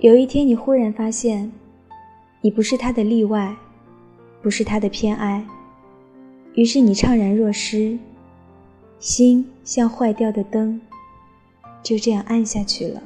有一天你忽然发现你不是他的例外不是他的偏爱于是你怅然若失心像坏掉的灯就这样暗下去了。